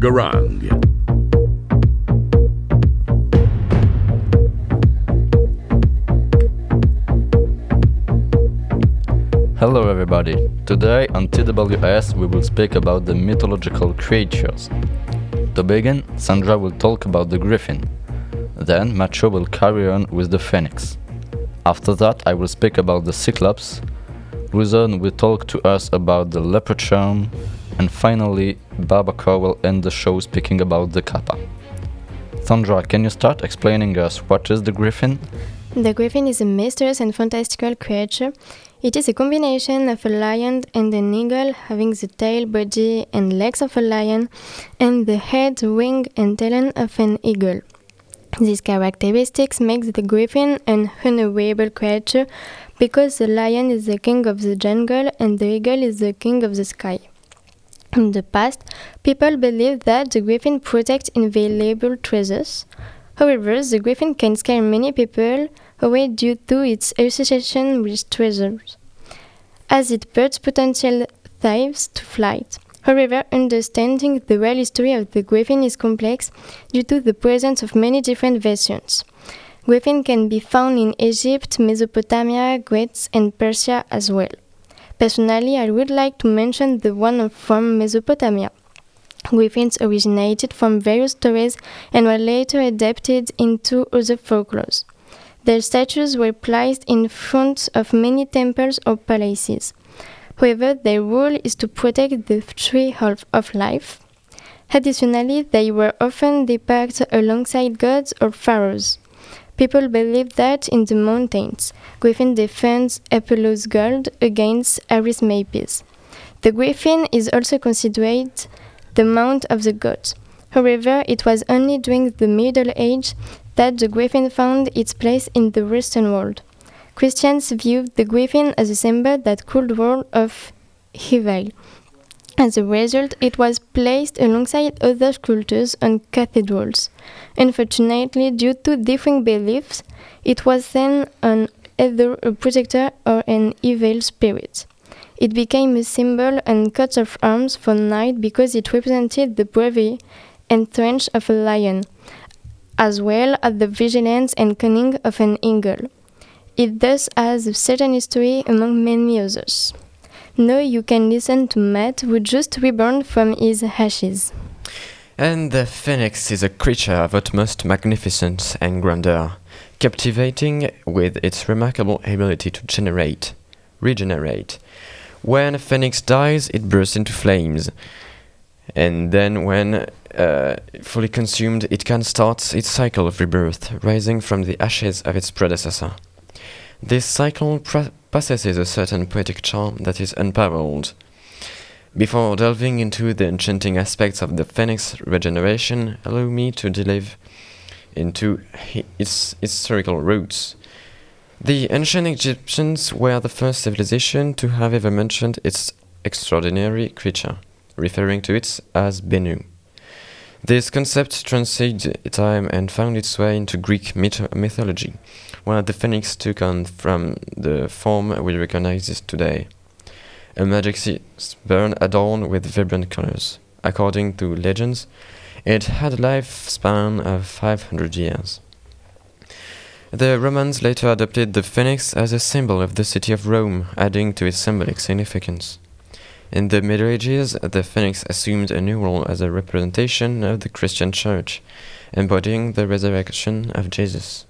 Garang. Hello everybody. Today on TWS we will speak about the mythological creatures. To begin, Sandra will talk about the griffin. Then Macho will carry on with the phoenix. After that I will speak about the cyclops. Ruzon will talk to us about the leprechaun. And finally, Babacar will end the show speaking about the kappa. Sandra, can you start explaining us what is the griffin? The griffin is a mysterious and fantastical creature. It is a combination of a lion and an eagle, having the tail, body, and legs of a lion, and the head, wing, and talon of an eagle. These characteristics make the griffin an unaware creature because the lion is the king of the jungle and the eagle is the king of the sky. In the past, people believed that the griffin protects invaluable treasures. However, the griffin can scare many people away due to its association with treasures, as it puts potential thieves to flight. However, understanding the real history of the griffin is complex due to the presence of many different versions. Griffin can be found in Egypt, Mesopotamia, Greece, and Persia as well. Personally, I would like to mention the one from Mesopotamia. Griffins originated from various stories and were later adapted into other folklores. Their statues were placed in front of many temples or palaces. However, their role is to protect the tree of life. Additionally, they were often depicted alongside gods or pharaohs. People believe that in the mountains, Griffin defends Apollo's gold against Arimaspes. The griffin is also considered the mount of the gods. However, it was only during the Middle Age that the griffin found its place in the Western world. Christians viewed the griffin as a symbol that could ward off evil. As a result, it was placed alongside other sculptures on cathedrals. Unfortunately, due to differing beliefs, it was then on either a protector or an evil spirit. It became a symbol and coat of arms for knights because it represented the bravery and strength of a lion, as well as the vigilance and cunning of an eagle. It thus has a certain history among many others. Now you can listen to Matt, who just reborn from his ashes. And the phoenix is a creature of utmost magnificence and grandeur, captivating with its remarkable ability to generate, regenerate. When a phoenix dies, it bursts into flames. And then, when uh, fully consumed, it can start its cycle of rebirth, rising from the ashes of its predecessor. This cycle possesses a certain poetic charm that is unparalleled. Before delving into the enchanting aspects of the phoenix regeneration, allow me to delve into its historical roots. The ancient Egyptians were the first civilization to have ever mentioned its extraordinary creature, referring to it as Benu. This concept transcended time and found its way into Greek myth- mythology, where the phoenix took on from the form we recognize today. A magic bird adorned with vibrant colors. According to legends, it had a lifespan of 500 years. The Romans later adopted the phoenix as a symbol of the city of Rome, adding to its symbolic significance. In the Middle Ages, the phoenix assumed a new role as a representation of the Christian Church, embodying the resurrection of Jesus.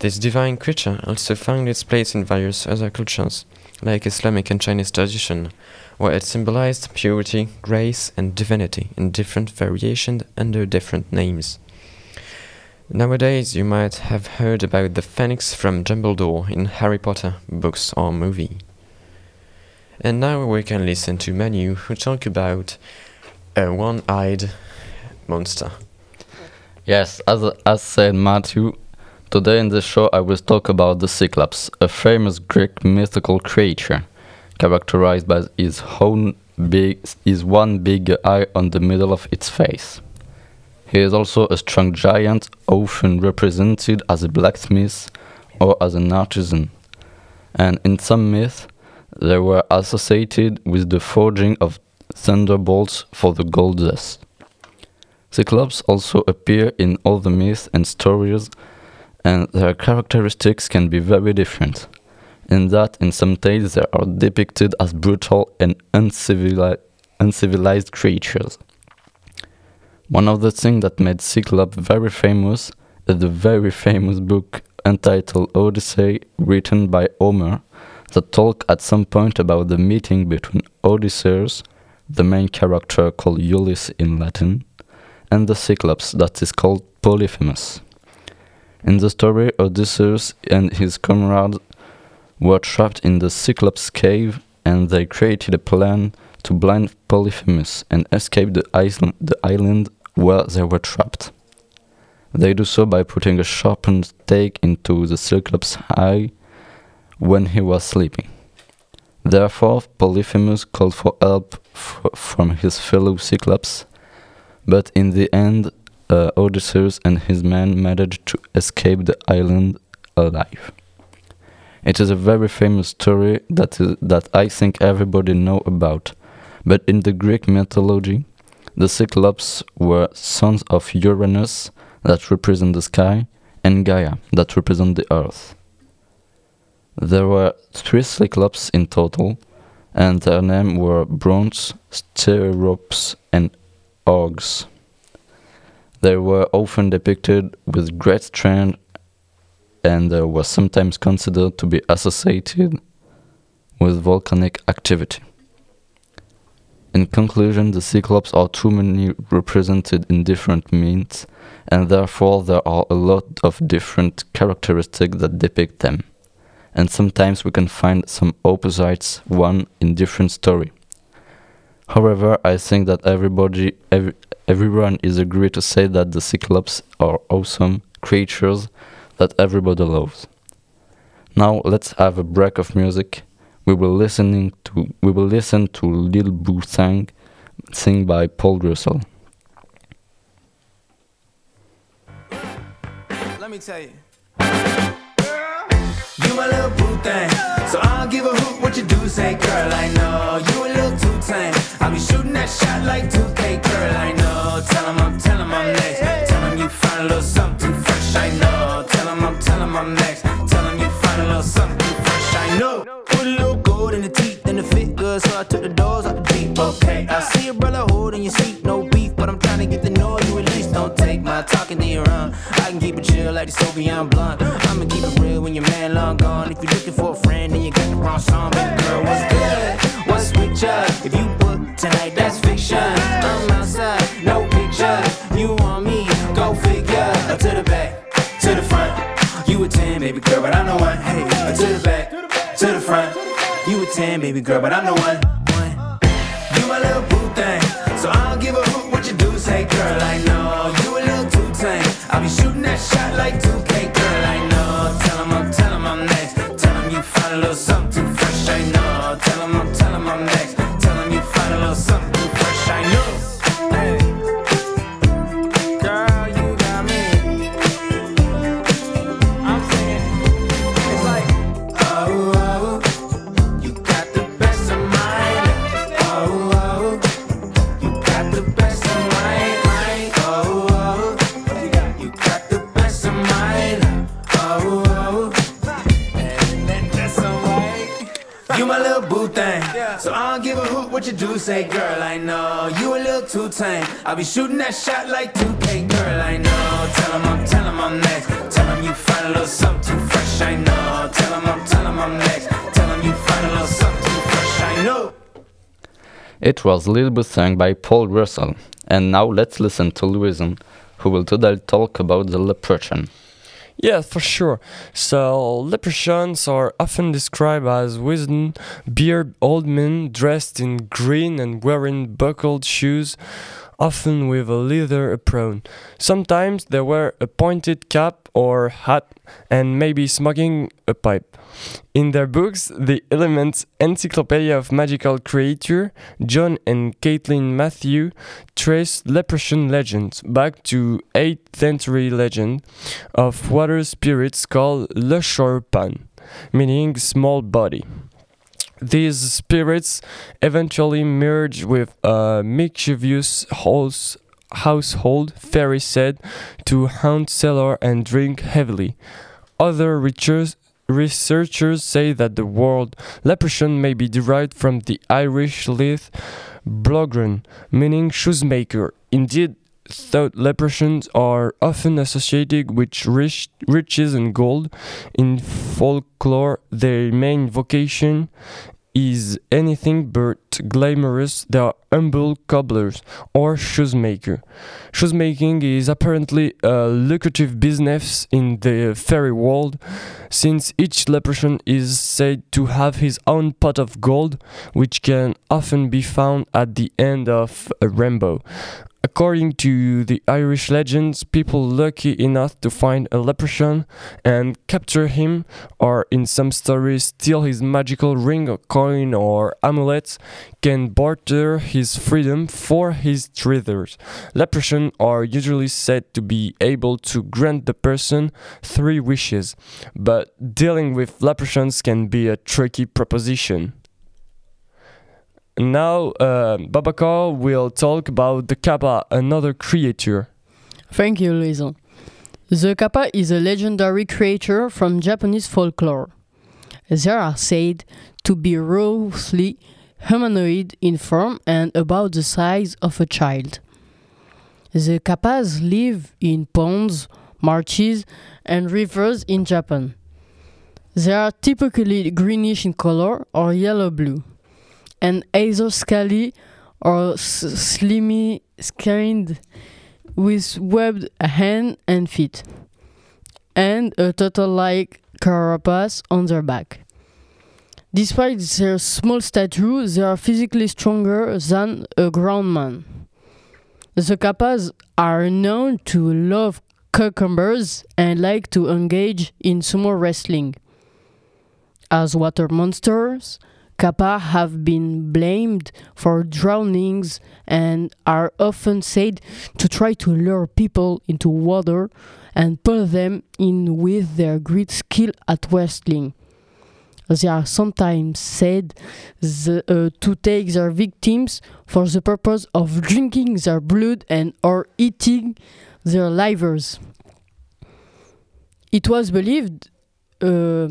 This divine creature also found its place in various other cultures, like Islamic and Chinese tradition, where it symbolized purity, grace, and divinity in different variations under different names. Nowadays, you might have heard about the phoenix from Dumbledore in Harry Potter books or movie. And now we can listen to Manu who talk about a one-eyed monster. Yes, as, as said Matthew, today in this show I will talk about the Cyclops, a famous Greek mythical creature, characterized by his big, his one big eye on the middle of its face. He is also a strong giant, often represented as a blacksmith or as an artisan. And in some myths, they were associated with the forging of thunderbolts for the gold dust. Cyclops also appear in all the myths and stories, and their characteristics can be very different. In that, in some tales, they are depicted as brutal and uncivili- uncivilized creatures. One of the things that made Cyclops very famous is the very famous book entitled Odyssey, written by Homer, that talk at some point about the meeting between Odysseus, the main character called Ulysses in Latin, and the Cyclops that is called Polyphemus. In the story, Odysseus and his comrades were trapped in the Cyclops cave and they created a plan to blind Polyphemus and escape the island, the island where they were trapped. They do so by putting a sharpened stake into the Cyclops' eye when he was sleeping. Therefore, Polyphemus called for help from his fellow Cyclops, but in the end, uh, Odysseus and his men managed to escape the island alive. It is a very famous story that is, that I think everybody know about. But in the Greek mythology, the Cyclops were sons of Uranus that represent the sky and Gaia that represent the earth. There were three Cyclops in total, and their names were Brontes, Steropes, and Arges. They were often depicted with great strength and uh, were sometimes considered to be associated with volcanic activity. In conclusion, the Cyclops are too many represented in different means, and therefore there are a lot of different characteristics that depict them. And sometimes we can find some opposites one in different story. However, I think that everybody, every, everyone is agreed to say that the Cyclops are awesome creatures that everybody loves. Now let's have a break of music. We will listening to we will listen to Lil Boo Sang, sing by Paul Russell. Let me tell you. You a little boo thing, so I don't give a hoot what you do. Say, girl, I know you shooting that shot like 2K, girl, I know. Tell 'em I'm, tell 'em I'm next. Tell 'em you find a little something too fresh, I know. Tell 'em I'm, tell 'em I'm next. Tell 'em you find a little something too fresh, I know. Put a little gold in the teeth and the fit good, so I took the doors out the deep. Okay, I see your brother holding your seat, no beef, but I'm trying to get to know you at least. Don't take my talking to your own. I can keep it chill like the Soviet blunt. I'ma keep it real when your man long gone. If you're looking for a friend, then you got the wrong song. Baby girl, what's good? What's with ya? If you tonight, that's fiction. I'm outside, no pictures. You want me? Go figure. Uh, to the back, to the front. You a 10, baby girl, but I'm the one. Hey, uh, to the back, to the front. You a 10, baby girl, but I'm the one. one. You my little boo thing, so I don't give a hoot what you do. Say, girl, I know you a little too tame. I'll be shooting that shot like 2K, so I don't give a hoot what you do. Say, girl, I know you a little too tame. I'll be shooting that shot like 2K, girl, I know. Tell 'em I'm, tell 'em I'm next. Tell 'em you find a little something too fresh, I know. Tell 'em I'm, tell 'em I'm next. Tell 'em you find a little something too fresh, I know. It was Lil Boo Sang by Paul Russell. And now let's listen to Louison, who will today talk about the leprechaun. Yeah, for sure. So, leprechauns are often described as wizened, bearded old men dressed in green and wearing buckled shoes, often with a leather apron. Sometimes they wear a pointed cap or hat and maybe smoking a pipe. In their books, The Elements Encyclopedia of Magical Creature, John and Caitlin Matthew trace leprechaun legends back to 8th century legend of water spirits called Le Pan, meaning small body. These spirits eventually merge with a mischievous host household, fairy said to hunt, cellar, and drink heavily. Other researchers, researchers say that the word leprechaun may be derived from the Irish leath bhrógan, meaning shoemaker. Indeed, though leprechauns are often associated with rich, riches and gold, in folklore their main vocation is anything but glamorous. They are humble cobblers or shoemaker. Shoemaking is apparently a lucrative business in the fairy world, since each leprechaun is said to have his own pot of gold, which can often be found at the end of a rainbow. According to the Irish legends, people lucky enough to find a leprechaun and capture him, or in some stories, steal his magical ring or coin or amulet, can barter his freedom for his treasures. Leprechauns are usually said to be able to grant the person three wishes, but dealing with leprechauns can be a tricky proposition. Now, uh, will talk about the Kappa, another creature. Thank you, Louison. The kappa is a legendary creature from Japanese folklore. They are said to be roughly humanoid in form and about the size of a child. The kappas live in ponds, marshes, and rivers in Japan. They are typically greenish in color or yellow blue, and scaly or slimy skinned with webbed hand and feet, and a turtle like carapace on their back. Despite their small stature, they are physically stronger than a ground man. The kappas are known to love cucumbers and like to engage in sumo wrestling. As water monsters, kappa have been blamed for drownings and are often said to try to lure people into water and pull them in with their great skill at wrestling. They are sometimes said the, uh, to take their victims for the purpose of drinking their blood and or eating their livers. It was believed uh,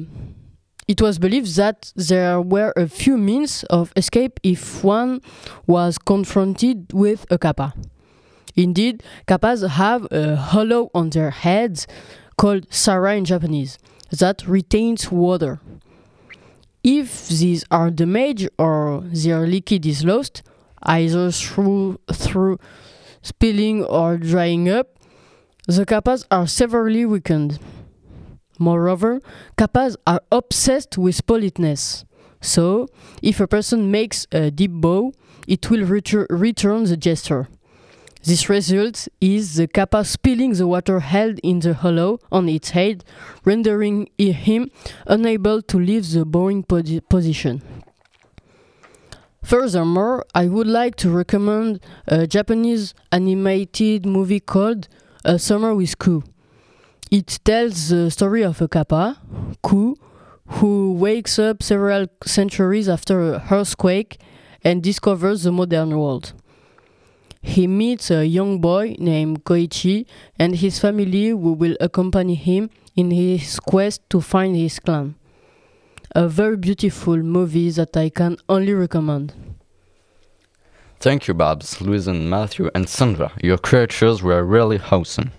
it was believed that there were a few means of escape if one was confronted with a kappa. Indeed, kappas have a hollow on their heads called sara in Japanese that retains water. If these are damaged or their liquid is lost, either through through spilling or drying up, the kappas are severely weakened. Moreover, kappas are obsessed with politeness. So, if a person makes a deep bow, it will retur- return the gesture. This result is the kappa spilling the water held in the hollow on its head, rendering him unable to leave the bowing posi- position. Furthermore, I would like to recommend a Japanese animated movie called A Summer with Ku. It tells the story of a kappa, Ku, who wakes up several centuries after a earthquake and discovers the modern world. He meets a young boy named Koichi and his family who will accompany him in his quest to find his clan. A very beautiful movie that I can only recommend. Thank you, Babs, Louison, Matthew, and Sandra. Your creatures were really awesome.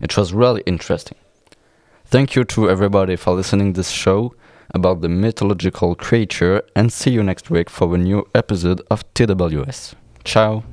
It was really interesting. Thank you to everybody for listening this show about the mythological creature and see you next week for a new episode of TWS. Ciao.